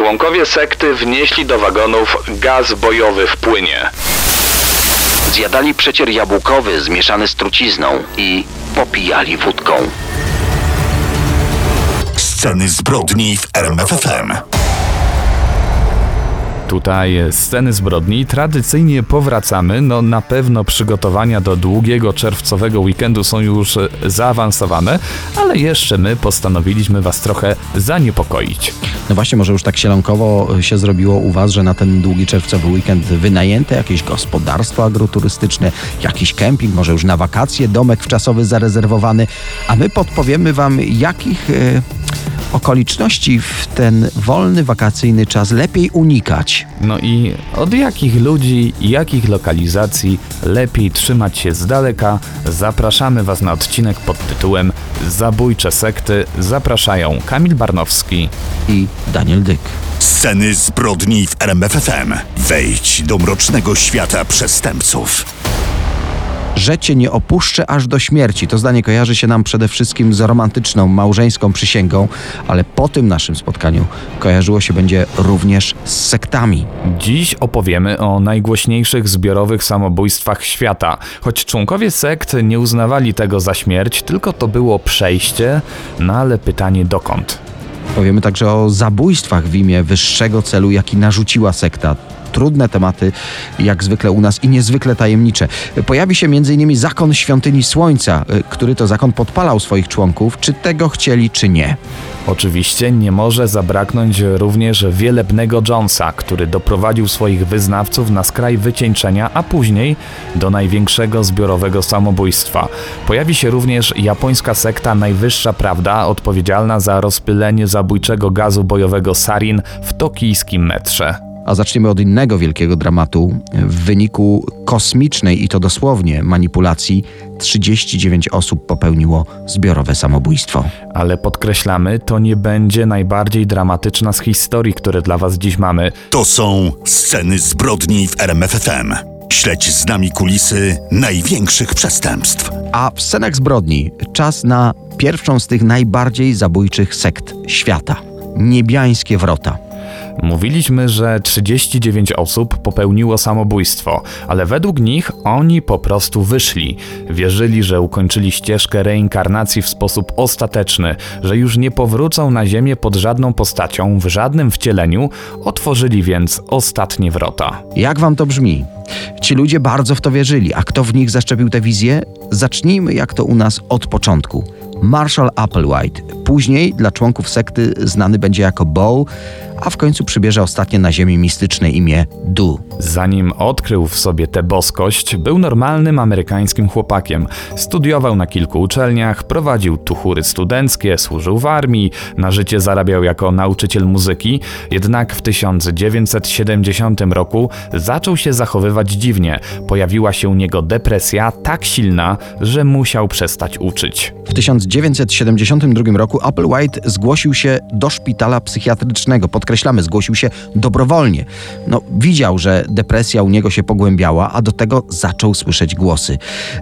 członkowie sekty wnieśli do wagonów gaz bojowy w płynie. Zjadali przecier jabłkowy zmieszany z trucizną i popijali wódką. Sceny zbrodni w RMFFM. Tutaj sceny zbrodni. Tradycyjnie powracamy. No na pewno przygotowania do długiego czerwcowego weekendu są już zaawansowane, ale jeszcze my postanowiliśmy Was trochę zaniepokoić. No właśnie, może już tak sielankowo się zrobiło u Was, że na ten długi czerwcowy weekend wynajęte jakieś gospodarstwo agroturystyczne, jakiś kemping, może już na wakacje, domek wczasowy zarezerwowany, a my podpowiemy Wam, jakich e, okoliczności w ten wolny wakacyjny czas lepiej unikać. No i od jakich ludzi, jakich lokalizacji lepiej trzymać się z daleka, zapraszamy Was na odcinek pod tytułem Zabójcze sekty. Zapraszają Kamil Barnowski I Daniel Dyk. Sceny zbrodni w RMFFM. Wejdź do mrocznego świata przestępców. Że cię nie opuszczę aż do śmierci. To zdanie kojarzy się nam przede wszystkim z romantyczną, małżeńską przysięgą, ale po tym naszym spotkaniu kojarzyło się będzie również z sektami. Dziś opowiemy o najgłośniejszych zbiorowych samobójstwach świata. Choć członkowie sekt nie uznawali tego za śmierć, tylko to było przejście, no ale pytanie dokąd? Powiemy także o zabójstwach w imię wyższego celu, jaki narzuciła sekta. Trudne tematy, jak zwykle u nas i niezwykle tajemnicze. Pojawi się m.in. zakon świątyni Słońca, y, który to zakon podpalał swoich członków, czy tego chcieli, czy nie. Oczywiście nie może zabraknąć również wielebnego Jonesa, który doprowadził swoich wyznawców na skraj wycieńczenia, a później do największego zbiorowego samobójstwa. Pojawi się również japońska sekta Najwyższa Prawda, odpowiedzialna za rozpylenie zabójczego gazu bojowego sarin w tokijskim metrze. A zaczniemy od innego wielkiego dramatu. W wyniku kosmicznej i to dosłownie manipulacji 39 osób popełniło zbiorowe samobójstwo. Ale podkreślamy, to nie będzie najbardziej dramatyczna z historii, które dla Was dziś mamy. To są sceny zbrodni w RMFFM. Śledź z nami kulisy największych przestępstw. A w scenach zbrodni czas na pierwszą z tych najbardziej zabójczych sekt świata. Niebiańskie wrota. Mówiliśmy, że 39 osób popełniło samobójstwo, ale według nich oni po prostu wyszli. Wierzyli, że ukończyli ścieżkę reinkarnacji w sposób ostateczny, że już nie powrócą na Ziemię pod żadną postacią, w żadnym wcieleniu, otworzyli więc ostatnie wrota. Jak wam to brzmi? Ci ludzie bardzo w to wierzyli, a kto w nich zaszczepił tę wizję? Zacznijmy jak to u nas od początku. Marshall Applewhite, później dla członków sekty znany będzie jako Bow, a w końcu przybierze ostatnie na ziemi mistyczne imię Du. Zanim odkrył w sobie tę boskość, był normalnym amerykańskim chłopakiem. Studiował na kilku uczelniach, prowadził tuchury studenckie, służył w armii, na życie zarabiał jako nauczyciel muzyki, jednak w 1970 roku zaczął się zachowywać dziwnie. Pojawiła się u niego depresja tak silna, że musiał przestać uczyć. W 1972 roku Applewhite zgłosił się do szpitala psychiatrycznego. Podkreślamy, zgłosił się dobrowolnie. No, widział, że depresja u niego się pogłębiała, a do tego zaczął słyszeć głosy.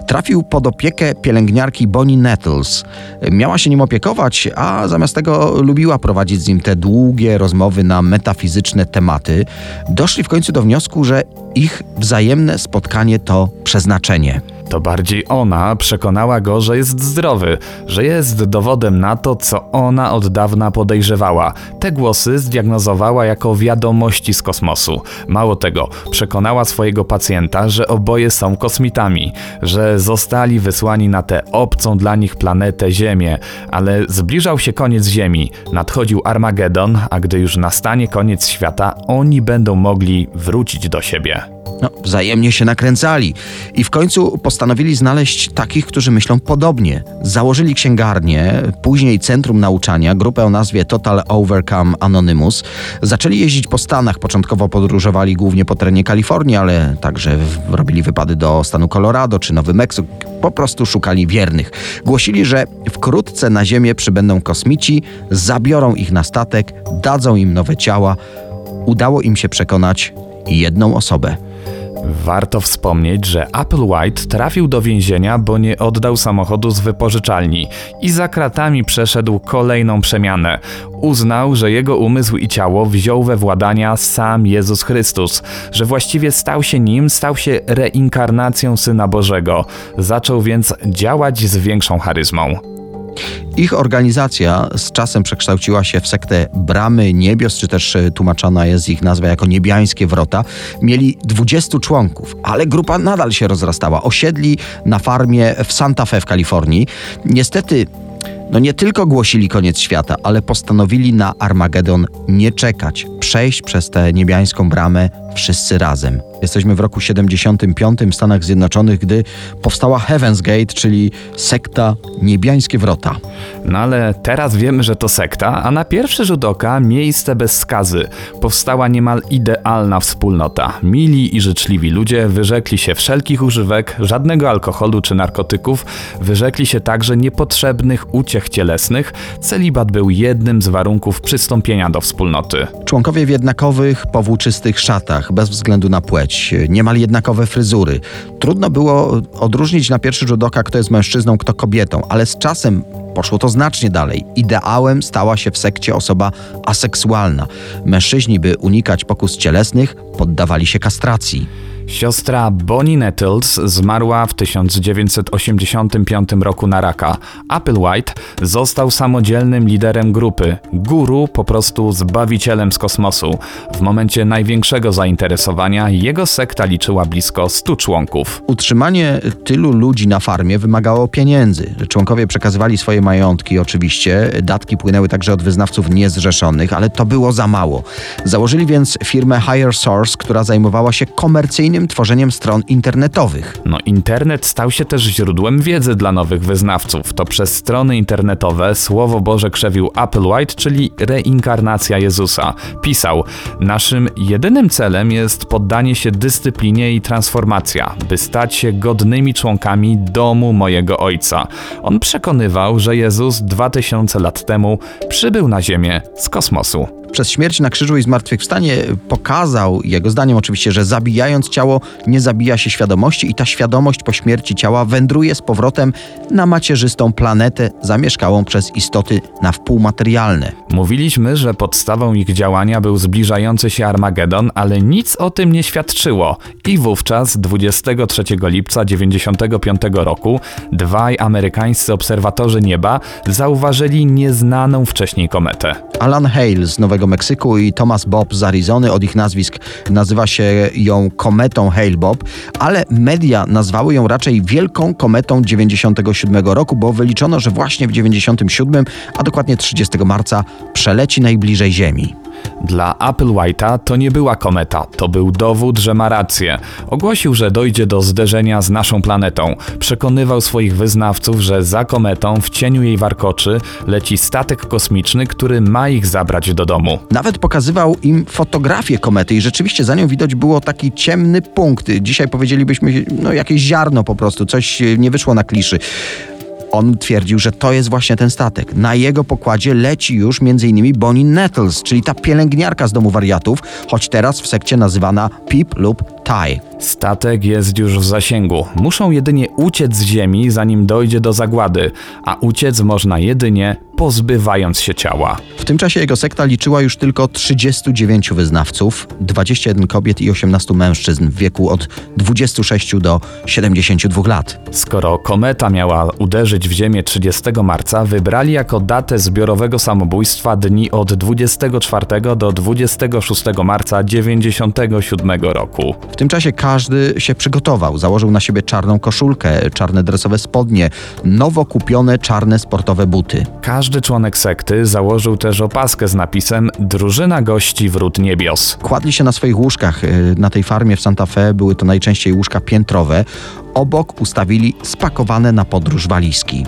Trafił pod opiekę pielęgniarki Bonnie Nettles. Miała się nim opiekować, a zamiast tego lubiła prowadzić z nim te długie rozmowy na metafizyczne tematy. Doszli w końcu do wniosku, że ich wzajemne spotkanie to przeznaczenie. To bardziej ona przekonała go, że jest zdrowy, że jest dowodem na to, co ona od dawna podejrzewała. Te głosy zdiagnozowała jako wiadomości z kosmosu. Mało tego, przekonała swojego pacjenta, że oboje są kosmitami, że zostali wysłani na tę obcą dla nich planetę Ziemię, ale zbliżał się koniec Ziemi, nadchodził Armagedon, a gdy już nastanie koniec świata, oni będą mogli wrócić do siebie. No, wzajemnie się nakręcali i w końcu postanowili znaleźć takich, którzy myślą podobnie. Założyli księgarnię, później centrum nauczania, grupę o nazwie Total Overcome Anonymous. Zaczęli jeździć po Stanach, początkowo podróżowali głównie po terenie Kalifornii, ale także robili wypady do stanu Colorado czy Nowy Meksyk. Po prostu szukali wiernych. Głosili, że wkrótce na Ziemię przybędą kosmici, zabiorą ich na statek, dadzą im nowe ciała. Udało im się przekonać jedną osobę. Warto wspomnieć, że Applewhite trafił do więzienia, bo nie oddał samochodu z wypożyczalni i za kratami przeszedł kolejną przemianę. Uznał, że jego umysł i ciało wziął we władania sam Jezus Chrystus, że właściwie stał się nim, stał się reinkarnacją Syna Bożego. Zaczął więc działać z większą charyzmą. Ich organizacja z czasem przekształciła się w sektę Bramy Niebios, czy też e, tłumaczona jest ich nazwa jako Niebiańskie Wrota. Mieli 20 członków, ale grupa nadal się rozrastała. Osiedli na farmie w Santa Fe w Kalifornii. Niestety no nie tylko głosili koniec świata, ale postanowili na Armagedon nie czekać, przejść przez tę niebiańską bramę wszyscy razem. Jesteśmy w roku 75 w Stanach Zjednoczonych, gdy powstała Heaven's Gate, czyli sekta Niebiańskie Wrota. No ale teraz wiemy, że to sekta, a na pierwszy rzut oka miejsce bez skazy. Powstała niemal idealna wspólnota. Mili i życzliwi ludzie wyrzekli się wszelkich używek, żadnego alkoholu czy narkotyków, wyrzekli się także niepotrzebnych uciech cielesnych. Celibat był jednym z warunków przystąpienia do wspólnoty. Członkowie w jednakowych, powłóczystych szatach, bez względu na płeć, niemal jednakowe fryzury. Trudno było odróżnić na pierwszy rzut oka, kto jest mężczyzną, kto kobietą, ale z czasem poszło to znacznie dalej. Ideałem stała się w sekcie osoba aseksualna. Mężczyźni, by unikać pokus cielesnych, poddawali się kastracji. Siostra Bonnie Nettles zmarła w 1985 roku na raka. Applewhite został samodzielnym liderem grupy, guru po prostu zbawicielem z kosmosu. W momencie największego zainteresowania jego sekta liczyła blisko 100 członków. Utrzymanie tylu ludzi na farmie wymagało pieniędzy. Członkowie przekazywali swoje majątki, oczywiście. Datki płynęły także od wyznawców niezrzeszonych, ale to było za mało. Założyli więc firmę Higher Source, która zajmowała się komercyjnym tworzeniem stron internetowych. No, internet stał się też źródłem wiedzy dla nowych wyznawców. To przez strony internetowe Słowo Boże krzewił Applewhite, czyli reinkarnacja Jezusa. Pisał: Naszym jedynym celem jest poddanie się dyscyplinie i transformacja, by stać się godnymi członkami domu mojego Ojca. On przekonywał, że Jezus 2000 lat temu przybył na Ziemię z kosmosu. Przez śmierć na krzyżu i zmartwychwstanie pokazał, jego zdaniem oczywiście, że zabijając ciało nie zabija się świadomości i ta świadomość po śmierci ciała wędruje z powrotem na macierzystą planetę zamieszkałą przez istoty na wpół materialne. Mówiliśmy, że podstawą ich działania był zbliżający się Armagedon, ale nic o tym nie świadczyło. I wówczas, 23 lipca 1995 roku, dwaj amerykańscy obserwatorzy nieba zauważyli nieznaną wcześniej kometę. Alan Hale z Nowego Meksyku i Thomas Bob z Arizony, od ich nazwisk nazywa się ją kometą Hale-Bob, ale media nazwały ją raczej Wielką Kometą 97 roku, bo wyliczono, że właśnie w 97, a dokładnie 30 marca przeleci najbliżej Ziemi. Dla Applewhite'a to nie była kometa, to był dowód, że ma rację. Ogłosił, że dojdzie do zderzenia z naszą planetą. Przekonywał swoich wyznawców, że za kometą w cieniu jej warkoczy leci statek kosmiczny, który ma ich zabrać do domu. Nawet pokazywał im fotografię komety i rzeczywiście za nią widać było taki ciemny punkt. Dzisiaj powiedzielibyśmy, no jakieś ziarno po prostu, coś nie wyszło na kliszy. On twierdził, że to jest właśnie ten statek. Na jego pokładzie leci już m.in. Bonnie Nettles, czyli ta pielęgniarka z domu wariatów, choć teraz w sekcie nazywana Pip lub Ty. Statek jest już w zasięgu. Muszą jedynie uciec z Ziemi, zanim dojdzie do zagłady, a uciec można jedynie pozbywając się ciała. W tym czasie jego sekta liczyła już tylko 39 wyznawców, 21 kobiet i 18 mężczyzn w wieku od 26 do 72 lat. Skoro kometa miała uderzyć w Ziemię 30 marca, wybrali jako datę zbiorowego samobójstwa dni od 24 do 26 marca 97 roku. W tym czasie każdy się przygotował. Założył na siebie czarną koszulkę, czarne dresowe spodnie, nowo kupione czarne sportowe buty. Każdy członek sekty założył też opaskę z napisem Drużyna gości wrót niebios. Kładli się na swoich łóżkach. Y, Na tej farmie w Santa Fe były to najczęściej łóżka piętrowe. Obok ustawili spakowane na podróż walizki.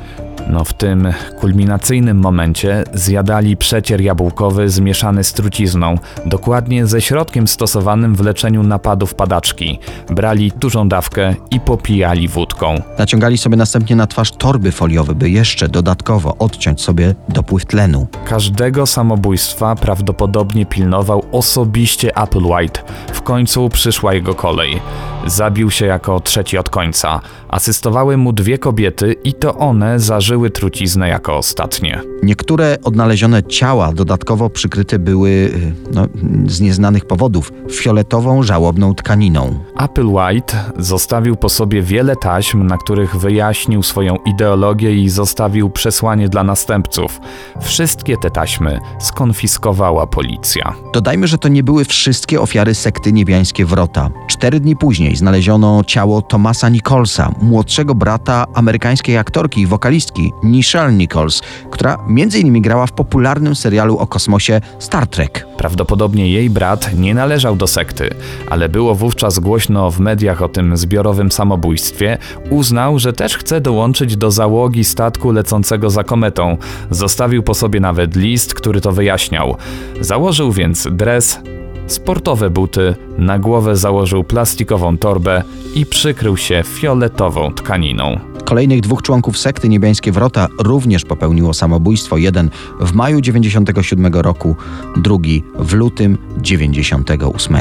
No w tym kulminacyjnym momencie zjadali przecier jabłkowy zmieszany z trucizną, dokładnie ze środkiem stosowanym w leczeniu napadów padaczki. Brali dużą dawkę i popijali wódką. Naciągali sobie następnie na twarz torby foliowe, by jeszcze dodatkowo odciąć sobie dopływ tlenu. Każdego samobójstwa prawdopodobnie pilnował osobiście Applewhite. W końcu przyszła jego kolej. Zabił się jako trzeci od końca. Asystowały mu dwie kobiety i to one zażyły truciznę jako ostatnie. Niektóre odnalezione ciała dodatkowo przykryte były y, no, z nieznanych powodów fioletową, żałobną tkaniną. Applewhite zostawił po sobie wiele taśm, na których wyjaśnił swoją ideologię i zostawił przesłanie dla następców. Wszystkie te taśmy skonfiskowała policja. Dodajmy, że to nie były wszystkie ofiary sekty niebiańskie Wrota. Cztery dni później znaleziono ciało Thomasa Nicholsa, młodszego brata amerykańskiej aktorki i wokalistki Nichelle Nichols, która m.in. grała w popularnym serialu o kosmosie Star Trek. Prawdopodobnie jej brat nie należał do sekty, ale było wówczas głośno w mediach o tym zbiorowym samobójstwie. Uznał, że też chce dołączyć do załogi statku lecącego za kometą. Zostawił po sobie nawet list, który to wyjaśniał. Założył więc dres, sportowe buty, na głowę założył plastikową torbę i przykrył się fioletową tkaniną. Kolejnych dwóch członków sekty niebiańskie Wrota również popełniło samobójstwo. Jeden w maju 97 roku, drugi w lutym 98.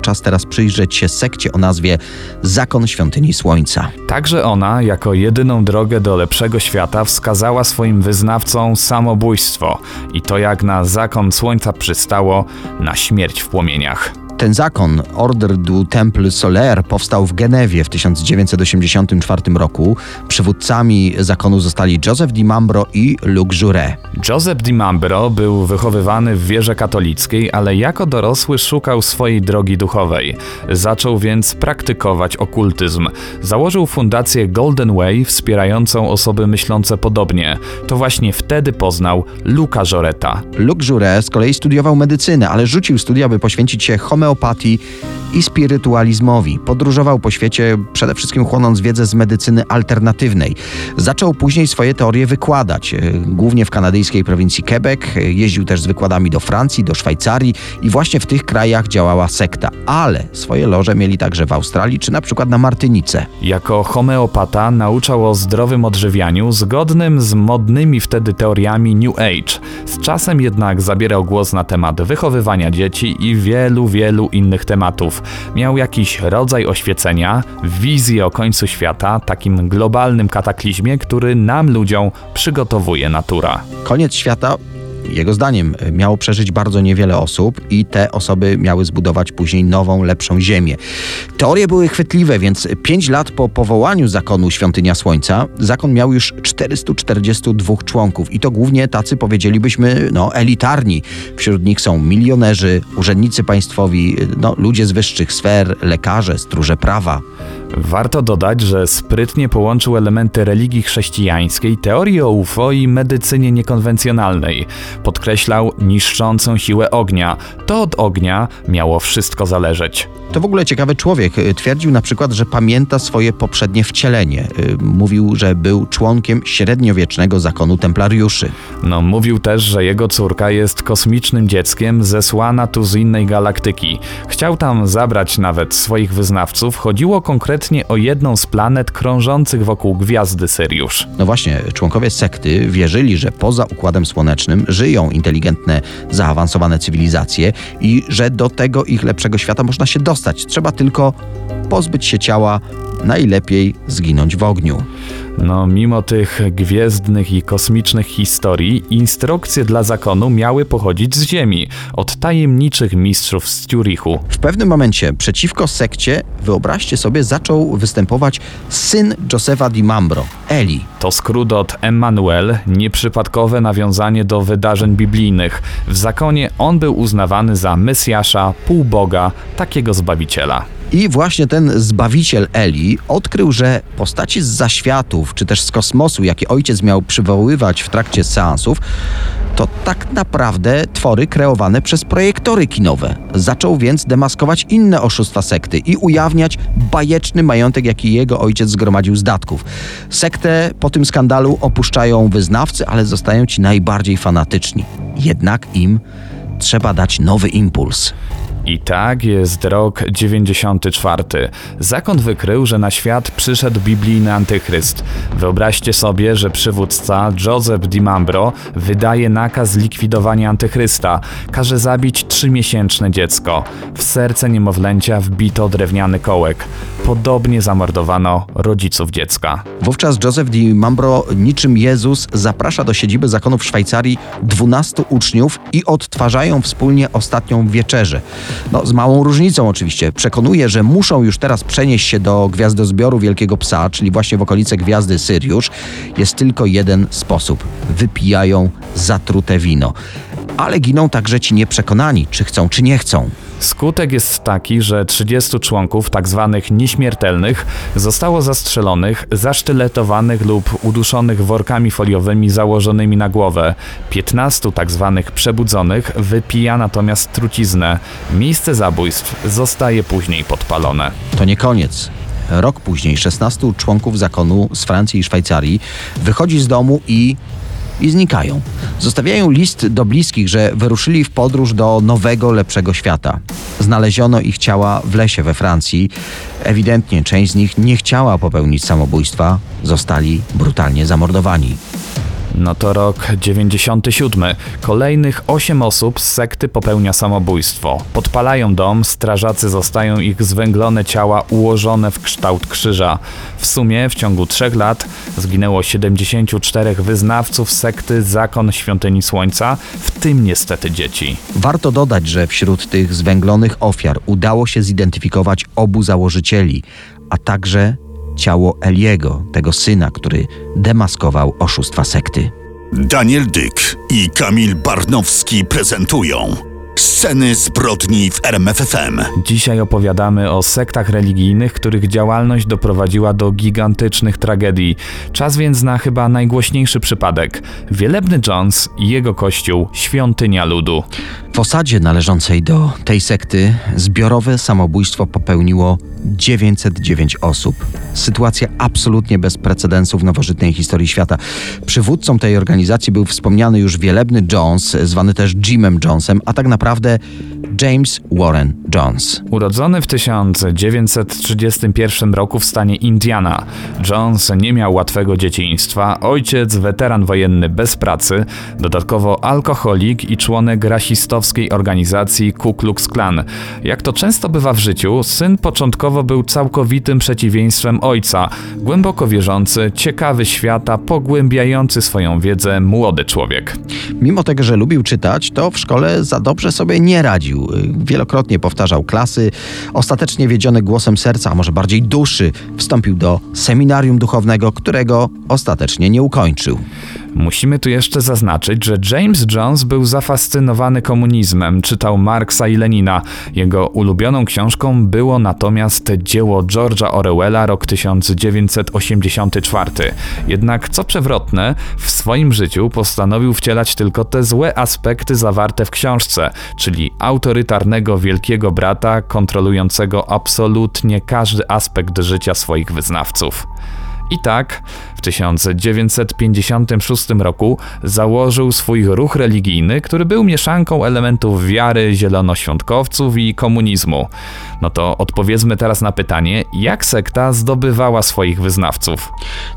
Czas teraz przyjrzeć się sekcie o nazwie Zakon Świątyni Słońca. Także ona, jako jedyną drogę do lepszego świata, wskazała swoim wyznawcom samobójstwo i to jak na zakon słońca przystało, na śmierć w płomieniach. Ten zakon, Order du Temple Solaire, powstał w Genewie w 1984 roku. Przywódcami zakonu zostali Joseph Di Mambro i Luc Jouret. Joseph Di Mambro był wychowywany w wierze katolickiej, ale jako dorosły szukał swojej drogi duchowej. Zaczął więc praktykować okultyzm. Założył fundację Golden Way wspierającą osoby myślące podobnie. To właśnie wtedy poznał Luca Joreta. Luc Jouret z kolei studiował medycynę, ale rzucił studia, by poświęcić się homeopatii i spirytualizmowi. Podróżował po świecie, przede wszystkim chłonąc wiedzę z medycyny alternatywnej. Zaczął później swoje teorie wykładać, e, głównie w kanadyjskiej prowincji Quebec. E, Jeździł też z wykładami do Francji, do Szwajcarii i właśnie w tych krajach działała sekta. Ale swoje loże mieli także w Australii czy na przykład na Martynice. Jako homeopata nauczał o zdrowym odżywianiu zgodnym z modnymi wtedy teoriami New Age. Z czasem jednak zabierał głos na temat wychowywania dzieci i wielu, wielu innych tematów. Miał jakiś rodzaj oświecenia, wizję o końcu świata, takim globalnym kataklizmie, który nam ludziom przygotowuje natura. Koniec świata, jego zdaniem, miało przeżyć bardzo niewiele osób i te osoby miały zbudować później nową, lepszą ziemię. Teorie były chwytliwe, więc 5 lat po powołaniu zakonu Świątynia Słońca, zakon miał już 442 członków i to głównie tacy, powiedzielibyśmy, no, elitarni. Wśród nich są milionerzy, urzędnicy państwowi, no, ludzie z wyższych sfer, lekarze, stróże prawa. Warto dodać, że sprytnie połączył elementy religii chrześcijańskiej, teorii o UFO i medycynie niekonwencjonalnej. Podkreślał niszczącą siłę ognia. To od ognia miało wszystko zależeć. To w ogóle ciekawy człowiek. Y, Twierdził na przykład, że pamięta swoje poprzednie wcielenie. Y, Mówił, że był członkiem średniowiecznego zakonu templariuszy. No, mówił też, że jego córka jest kosmicznym dzieckiem zesłana tu z innej galaktyki. Chciał tam zabrać nawet swoich wyznawców. Chodziło konkretnie o jedną z planet krążących wokół gwiazdy Syriusz. No właśnie, członkowie sekty wierzyli, że poza Układem Słonecznym żyją inteligentne, zaawansowane cywilizacje i że do tego ich lepszego świata można się dostać. Trzeba tylko pozbyć się ciała, najlepiej zginąć w ogniu. No, mimo tych gwiezdnych i kosmicznych historii, instrukcje dla zakonu miały pochodzić z Ziemi, od tajemniczych mistrzów z Ciurichu. W pewnym momencie przeciwko sekcie, wyobraźcie sobie, zaczął występować syn Josefa Di Mambro, Eli. To skrót od Emmanuel, nieprzypadkowe nawiązanie do wydarzeń biblijnych. W zakonie on był uznawany za Mesjasza, półboga, takiego zbawiciela. I właśnie ten zbawiciel Eli odkrył, że postaci z zaświatów, czy też z kosmosu, jakie ojciec miał przywoływać w trakcie seansów, to tak naprawdę twory kreowane przez projektory kinowe. Zaczął więc demaskować inne oszustwa sekty i ujawniać bajeczny majątek, jaki jego ojciec zgromadził z datków. Sektę po tym skandalu opuszczają wyznawcy, ale zostają ci najbardziej fanatyczni. Jednak im trzeba dać nowy impuls. I tak jest rok 94. Zakon wykrył, że na świat przyszedł biblijny antychryst. Wyobraźcie sobie, że przywódca Joseph Dimambro wydaje nakaz zlikwidowania antychrysta. Każe zabić trzymiesięczne dziecko. W serce niemowlęcia wbito drewniany kołek. Podobnie zamordowano rodziców dziecka. Wówczas Joseph Di Mambro, niczym Jezus, zaprasza do siedziby zakonu w Szwajcarii 12 uczniów i odtwarzają wspólnie ostatnią wieczerzę. No, z małą różnicą oczywiście. Przekonuje, że muszą już teraz przenieść się do gwiazdozbioru Wielkiego Psa, czyli właśnie w okolice gwiazdy Syriusz. Jest tylko jeden sposób. Wypijają zatrute wino. Ale giną także ci nieprzekonani, czy chcą, czy nie chcą. Skutek jest taki, że 30 członków tzw. nieśmiertelnych zostało zastrzelonych, zasztyletowanych lub uduszonych workami foliowymi założonymi na głowę. 15 tzw. przebudzonych wypija natomiast truciznę. Miejsce zabójstw zostaje później podpalone. To nie koniec. Rok później 16 członków zakonu z Francji i Szwajcarii wychodzi z domu i i znikają. Zostawiają list do bliskich, że wyruszyli w podróż do nowego, lepszego świata. Znaleziono ich ciała w lesie we Francji. Ewidentnie część z nich nie chciała popełnić samobójstwa, zostali brutalnie zamordowani. No to rok 97. Kolejnych 8 osób z sekty popełnia samobójstwo. Podpalają dom, strażacy zostają ich zwęglone ciała ułożone w kształt krzyża. W sumie w ciągu 3 lat zginęło 74 wyznawców sekty Zakon Świątyni Słońca, w tym niestety dzieci. Warto dodać, że wśród tych zwęglonych ofiar udało się zidentyfikować obu założycieli, a także ciało Eliego, tego syna, który demaskował oszustwa sekty. Daniel Dyk i Kamil Barnowski prezentują Sceny zbrodni w RMFFM. Dzisiaj opowiadamy o sektach religijnych, których działalność doprowadziła do gigantycznych tragedii. Czas więc na chyba najgłośniejszy przypadek. Wielebny Jones i jego kościół Świątynia Ludu. W osadzie należącej do tej sekty zbiorowe samobójstwo popełniło 909 osób. Sytuacja absolutnie bez precedensu w nowożytnej historii świata. Przywódcą tej organizacji był wspomniany już wielebny Jones, zwany też Jimem Jonesem, a tak naprawdę naprawdę James Warren Jones. Urodzony w 1931 roku w stanie Indiana, Jones nie miał łatwego dzieciństwa. Ojciec, weteran wojenny bez pracy, dodatkowo alkoholik i członek rasistowskiej organizacji Ku Klux Klan. Jak to często bywa w życiu, syn początkowo był całkowitym przeciwieństwem ojca. Głęboko wierzący, ciekawy świata, pogłębiający swoją wiedzę młody człowiek. Mimo tego, że lubił czytać, to w szkole za dobrze sobie nie radził. Wielokrotnie powtarzał klasy. Ostatecznie wiedziony głosem serca, a może bardziej duszy, wstąpił do seminarium duchownego, którego ostatecznie nie ukończył. Musimy tu jeszcze zaznaczyć, że James Jones był zafascynowany komunizmem, czytał Marksa i Lenina. Jego ulubioną książką było natomiast dzieło George'a Orwella, rok 1984. Jednak co przewrotne, w swoim życiu postanowił wcielać tylko te złe aspekty zawarte w książce, czyli autorytarnego wielkiego brata kontrolującego absolutnie każdy aspekt życia swoich wyznawców. I tak w 1956 roku założył swój ruch religijny, który był mieszanką elementów wiary zielonoświątkowców i komunizmu. No to odpowiedzmy teraz na pytanie, jak sekta zdobywała swoich wyznawców?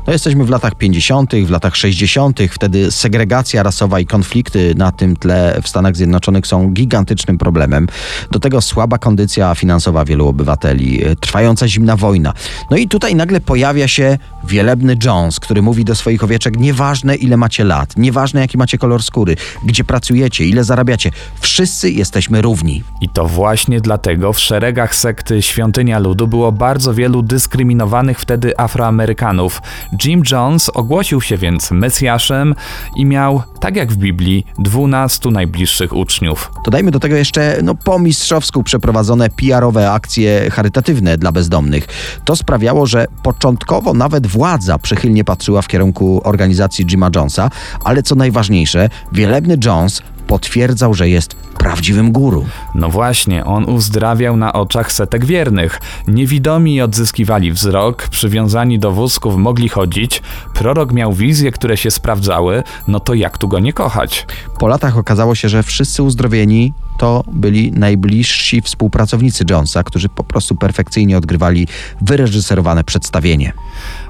No jesteśmy w latach 50., w latach 60., wtedy segregacja rasowa i konflikty na tym tle w Stanach Zjednoczonych są gigantycznym problemem. Do tego słaba kondycja finansowa wielu obywateli, trwająca zimna wojna. No i tutaj nagle pojawia się wielebny Jones, który mówi do swoich owieczek: Nieważne ile macie lat, nieważne jaki macie kolor skóry, gdzie pracujecie, ile zarabiacie, wszyscy jesteśmy równi. I to właśnie dlatego w szeregach sekty Świątynia Ludu było bardzo wielu dyskryminowanych wtedy Afroamerykanów. Jim Jones ogłosił się więc Mesjaszem i miał, tak jak w Biblii, dwunastu najbliższych uczniów. Dodajmy do tego jeszcze no, po mistrzowsku przeprowadzone PR-owe akcje charytatywne dla bezdomnych. To sprawiało, że początkowo nawet władza przychylnie patrzyła w kierunku organizacji Jima Jonesa, ale co najważniejsze, wielebny Jones potwierdzał, że jest prawdziwym guru. No właśnie, on uzdrawiał na oczach setek wiernych. Niewidomi odzyskiwali wzrok, przywiązani do wózków mogli chodzić, prorok miał wizje, które się sprawdzały, no to jak tu go nie kochać? Po latach okazało się, że wszyscy uzdrowieni to byli najbliżsi współpracownicy Jonesa, którzy po prostu perfekcyjnie odgrywali wyreżyserowane przedstawienie.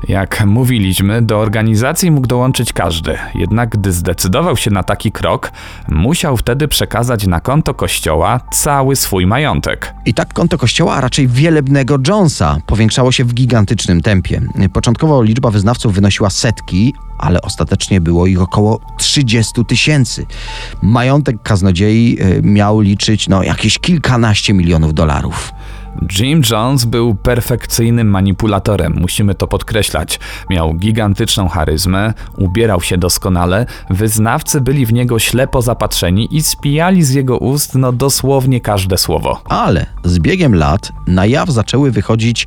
Jak mówiliśmy, do organizacji mógł dołączyć każdy, jednak gdy zdecydował się na taki krok, musiał wtedy przekazać na konto kościoła cały swój majątek. I tak konto kościoła, a raczej wielebnego Jonesa, powiększało się w gigantycznym tempie. Początkowo liczba wyznawców wynosiła setki, ale ostatecznie było ich około 30 tysięcy. Majątek kaznodziei y, miał liczyć no, jakieś kilkanaście milionów dolarów. Jim Jones był perfekcyjnym manipulatorem, musimy to podkreślać. Miał gigantyczną charyzmę, ubierał się doskonale, wyznawcy byli w niego ślepo zapatrzeni i spijali z jego ust no dosłownie każde słowo. Ale z biegiem lat na jaw zaczęły wychodzić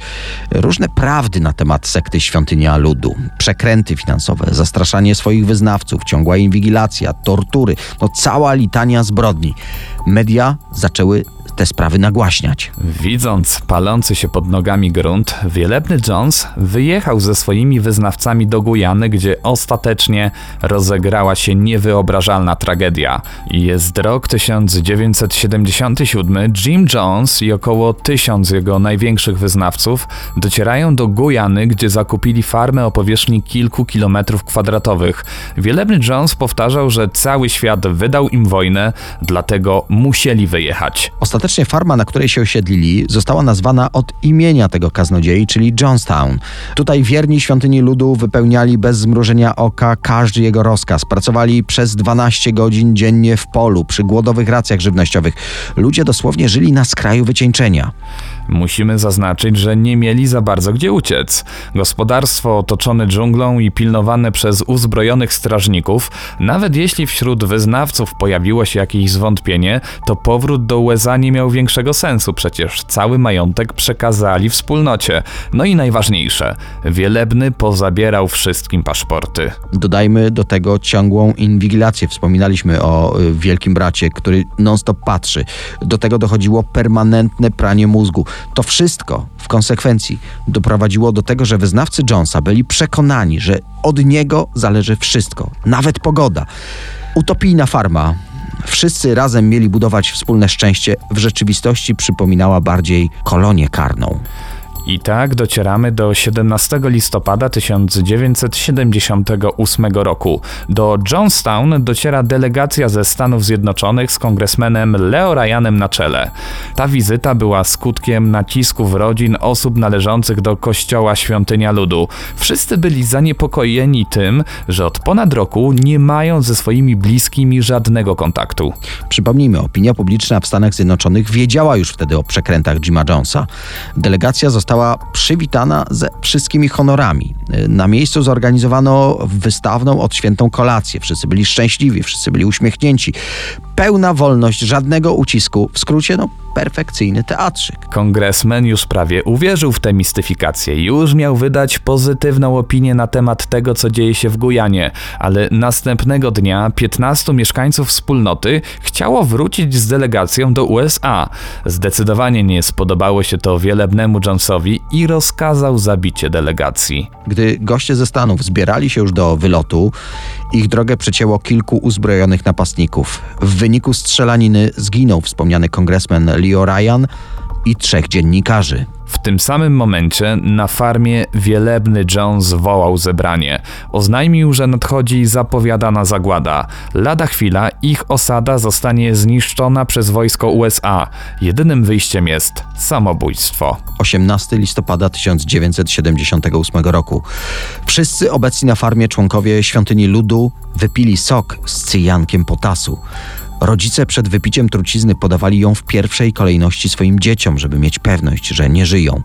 różne prawdy na temat sekty Świątynia Ludu. Przekręty finansowe, zastraszanie swoich wyznawców, ciągła inwigilacja, tortury, no cała litania zbrodni. Media zaczęły te sprawy nagłaśniać. Widząc palący się pod nogami grunt, wielebny Jones wyjechał ze swoimi wyznawcami do Gujany, gdzie ostatecznie rozegrała się niewyobrażalna tragedia. Jest rok 1977, Jim Jones i około tysiąc jego największych wyznawców docierają do Gujany, gdzie zakupili farmę o powierzchni kilku kilometrów kwadratowych. Wielebny Jones powtarzał, że cały świat wydał im wojnę, dlatego musieli wyjechać. Ostatecznie farma, na której się osiedlili, została nazwana od imienia tego kaznodziei, czyli Johnstown. Tutaj wierni świątyni ludu wypełniali bez zmrużenia oka każdy jego rozkaz. Pracowali przez 12 godzin dziennie w polu, przy głodowych racjach żywnościowych. Ludzie dosłownie żyli na skraju wycieńczenia. Musimy zaznaczyć, że nie mieli za bardzo gdzie uciec. Gospodarstwo otoczone dżunglą i pilnowane przez uzbrojonych strażników, nawet jeśli wśród wyznawców pojawiło się jakieś zwątpienie, to powrót do USA nie miał większego sensu, przecież cały majątek przekazali wspólnocie. No i najważniejsze, Wielebny pozabierał wszystkim paszporty. Dodajmy do tego ciągłą inwigilację. Wspominaliśmy o y, Wielkim Bracie, który non-stop patrzy. Do tego dochodziło permanentne pranie mózgu. To wszystko w konsekwencji doprowadziło do tego, że wyznawcy Jonesa byli przekonani, że od niego zależy wszystko, nawet pogoda. Utopijna farma. Wszyscy razem mieli budować wspólne szczęście, w rzeczywistości przypominała bardziej kolonię karną. I tak docieramy do 17 listopada 1978 roku. Do Johnstown dociera delegacja ze Stanów Zjednoczonych z kongresmenem Leo Ryanem na czele. Ta wizyta była skutkiem nacisków rodzin osób należących do kościoła Świątynia Ludu. Wszyscy byli zaniepokojeni tym, że od ponad roku nie mają ze swoimi bliskimi żadnego kontaktu. Przypomnijmy, opinia publiczna w Stanach Zjednoczonych wiedziała już wtedy o przekrętach Jima Jonesa. Delegacja została przywitana ze wszystkimi honorami. Na miejscu zorganizowano wystawną odświętą kolację. Wszyscy byli szczęśliwi, wszyscy byli uśmiechnięci. Pełna wolność, żadnego ucisku. W skrócie, no, perfekcyjny teatrzyk. Kongresmen już prawie uwierzył w tę mistyfikację, już miał wydać pozytywną opinię na temat tego, co dzieje się w Gujanie, ale następnego dnia 15 mieszkańców wspólnoty chciało wrócić z delegacją do USA. Zdecydowanie nie spodobało się to wielebnemu Jonesowi i rozkazał zabicie delegacji. Gdy goście ze Stanów zbierali się już do wylotu, ich drogę przecięło kilku uzbrojonych napastników. W wyniku strzelaniny zginął wspomniany kongresmen Leo Ryan i trzech dziennikarzy. W tym samym momencie na farmie wielebny Jones wołał zebranie. Oznajmił, że nadchodzi zapowiadana zagłada. Lada chwila ich osada zostanie zniszczona przez wojsko USA. Jedynym wyjściem jest samobójstwo. 18 listopada 1978 roku. Wszyscy obecni na farmie członkowie świątyni ludu wypili sok z cyjankiem potasu. Rodzice przed wypiciem trucizny podawali ją w pierwszej kolejności swoim dzieciom, żeby mieć pewność, że nie żyją.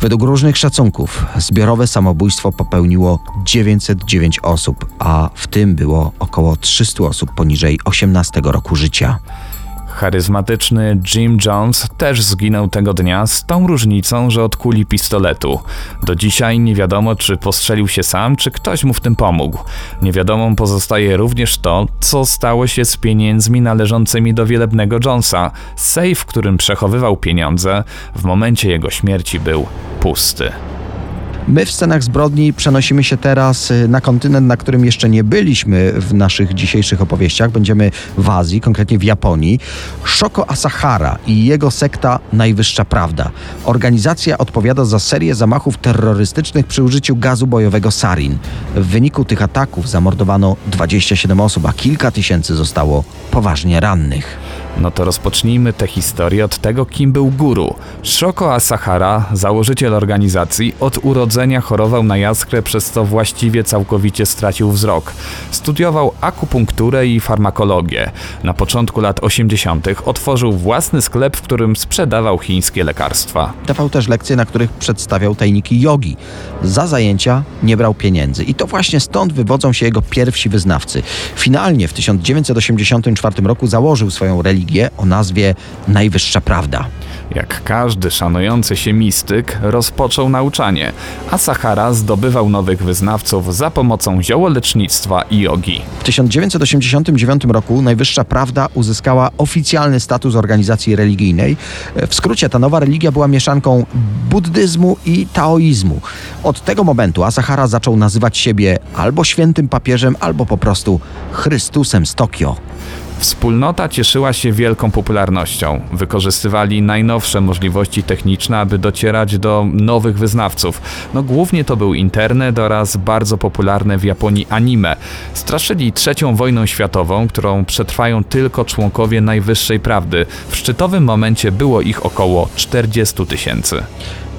Według różnych szacunków zbiorowe samobójstwo popełniło 909 osób, a w tym było około 300 osób poniżej 18 roku życia. Charyzmatyczny Jim Jones też zginął tego dnia z tą różnicą, że od kuli pistoletu. Do dzisiaj nie wiadomo, czy postrzelił się sam, czy ktoś mu w tym pomógł. Niewiadomą pozostaje również to, co stało się z pieniędzmi należącymi do wielebnego Jonesa. Sejf, w którym przechowywał pieniądze, w momencie jego śmierci był pusty. My w scenach zbrodni przenosimy się teraz y, na kontynent, na którym jeszcze nie byliśmy w naszych dzisiejszych opowieściach. Będziemy w Azji, konkretnie w Japonii. Shoko Asahara i jego sekta Najwyższa Prawda. Organizacja odpowiada za serię zamachów terrorystycznych przy użyciu gazu bojowego sarin. W wyniku tych ataków zamordowano 27 osób, a kilka tysięcy zostało poważnie rannych. No to rozpocznijmy tę historię od tego, kim był guru. Shoko Asahara, założyciel organizacji, od urodzenia chorował na jaskrę, przez co właściwie całkowicie stracił wzrok. Studiował akupunkturę i farmakologię. Na początku lat 80. otworzył własny sklep, w którym sprzedawał chińskie lekarstwa. Dawał też lekcje, na których przedstawiał tajniki jogi. Za zajęcia nie brał pieniędzy i to właśnie stąd wywodzą się jego pierwsi wyznawcy. Finalnie w 1984 roku założył swoją religię o nazwie Najwyższa Prawda. Jak każdy szanujący się mistyk, rozpoczął nauczanie, a Sahara zdobywał nowych wyznawców za pomocą ziołolecznictwa i jogi. W 1989 roku Najwyższa Prawda uzyskała oficjalny status organizacji religijnej. W skrócie ta nowa religia była mieszanką buddyzmu i taoizmu. Od tego momentu Asahara zaczął nazywać siebie albo świętym papieżem, albo po prostu Chrystusem z Tokio. Wspólnota cieszyła się wielką popularnością. Wykorzystywali najnowsze możliwości techniczne, aby docierać do nowych wyznawców. No głównie to był internet oraz bardzo popularne w Japonii anime. Straszyli trzecią wojną światową, którą przetrwają tylko członkowie Najwyższej Prawdy. W szczytowym momencie było ich około 40 tysięcy.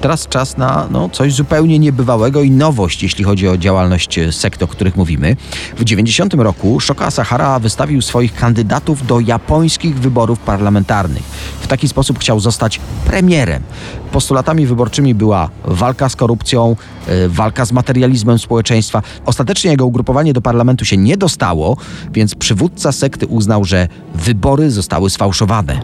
Teraz czas na no, coś zupełnie niebywałego i nowość, jeśli chodzi o działalność e, sekt, o których mówimy. W 90 roku Shoko Asahara wystawił swoich kandydatów do japońskich wyborów parlamentarnych. W taki sposób chciał zostać premierem. Postulatami wyborczymi była walka z korupcją, e, walka z materializmem społeczeństwa. Ostatecznie jego ugrupowanie do parlamentu się nie dostało, więc przywódca sekty uznał, że wybory zostały sfałszowane.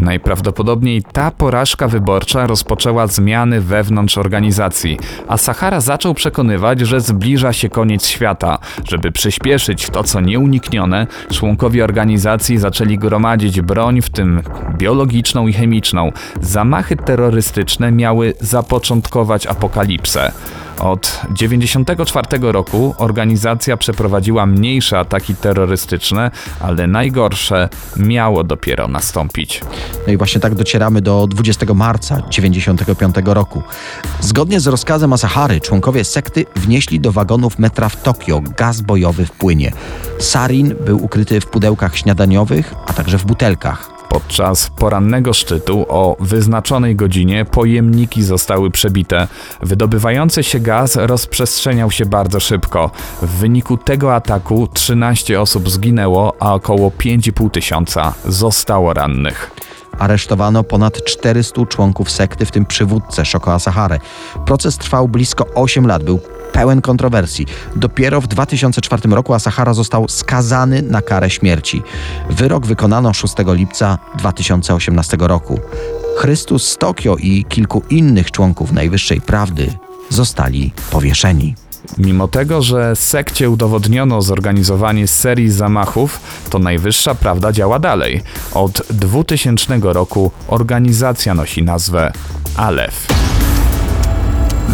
Najprawdopodobniej ta porażka wyborcza rozpoczęła zmiany wewnątrz organizacji, a Sahara zaczął przekonywać, że zbliża się koniec świata. Żeby przyspieszyć to, co nieuniknione, członkowie organizacji zaczęli gromadzić broń, w tym biologiczną i chemiczną. Zamachy terrorystyczne miały zapoczątkować apokalipsę. Od 1994 roku organizacja przeprowadziła mniejsze ataki terrorystyczne, ale najgorsze miało dopiero nastąpić. No i właśnie tak docieramy do 20 marca 1995 roku. Zgodnie z rozkazem Asahary, członkowie sekty wnieśli do wagonów metra w Tokio gaz bojowy w płynie. Sarin był ukryty w pudełkach śniadaniowych, a także w butelkach. Podczas porannego szczytu o wyznaczonej godzinie pojemniki zostały przebite. Wydobywający się gaz rozprzestrzeniał się bardzo szybko. W wyniku tego ataku 13 osób zginęło, a około 5,5 tysiąca zostało rannych. Aresztowano ponad 400 członków sekty, w tym przywódcę Shoko Asahary. Proces trwał blisko 8 lat, był pełen kontrowersji. Dopiero w 2004 roku Asahara został skazany na karę śmierci. Wyrok wykonano 6 lipca 2018 roku. Chrystus z Tokio i kilku innych członków Najwyższej Prawdy zostali powieszeni. Mimo tego, że sekcie udowodniono zorganizowanie serii zamachów, to najwyższa prawda działa dalej. Od 2000 roku organizacja nosi nazwę Alef.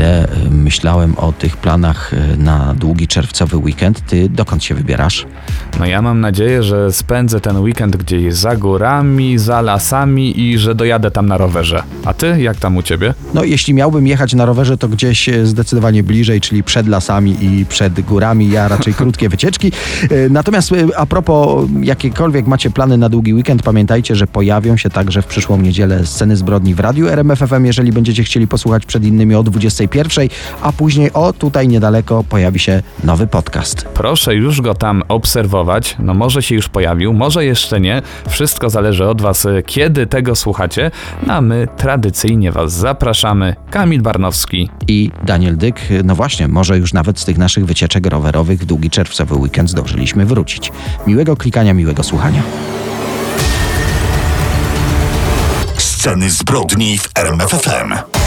Tyle myślałem o tych planach y, na długi czerwcowy weekend. Ty dokąd się wybierasz? No ja mam nadzieję, że spędzę ten weekend gdzieś za górami, za lasami i że dojadę tam na rowerze. A ty, jak tam u ciebie? No, jeśli miałbym jechać na rowerze, to gdzieś e, zdecydowanie bliżej, czyli przed lasami i przed górami. Ja raczej krótkie wycieczki. E, Natomiast e, a propos jakiekolwiek macie plany na długi weekend, pamiętajcie, że pojawią się także w przyszłą niedzielę sceny zbrodni w radiu RMFFM, jeżeli będziecie chcieli posłuchać przed innymi o 21, a później o tutaj niedaleko pojawi się nowy podcast. Proszę już go tam obserwować. No może się już pojawił, może jeszcze nie. Wszystko zależy od was, kiedy tego słuchacie. No a my tradycyjnie was zapraszamy. Kamil Barnowski. I Daniel Dyk, no właśnie, może już nawet z tych naszych wycieczek rowerowych w długi czerwcowy weekend zdążyliśmy wrócić. Miłego klikania, miłego słuchania. Sceny zbrodni w RMFFM.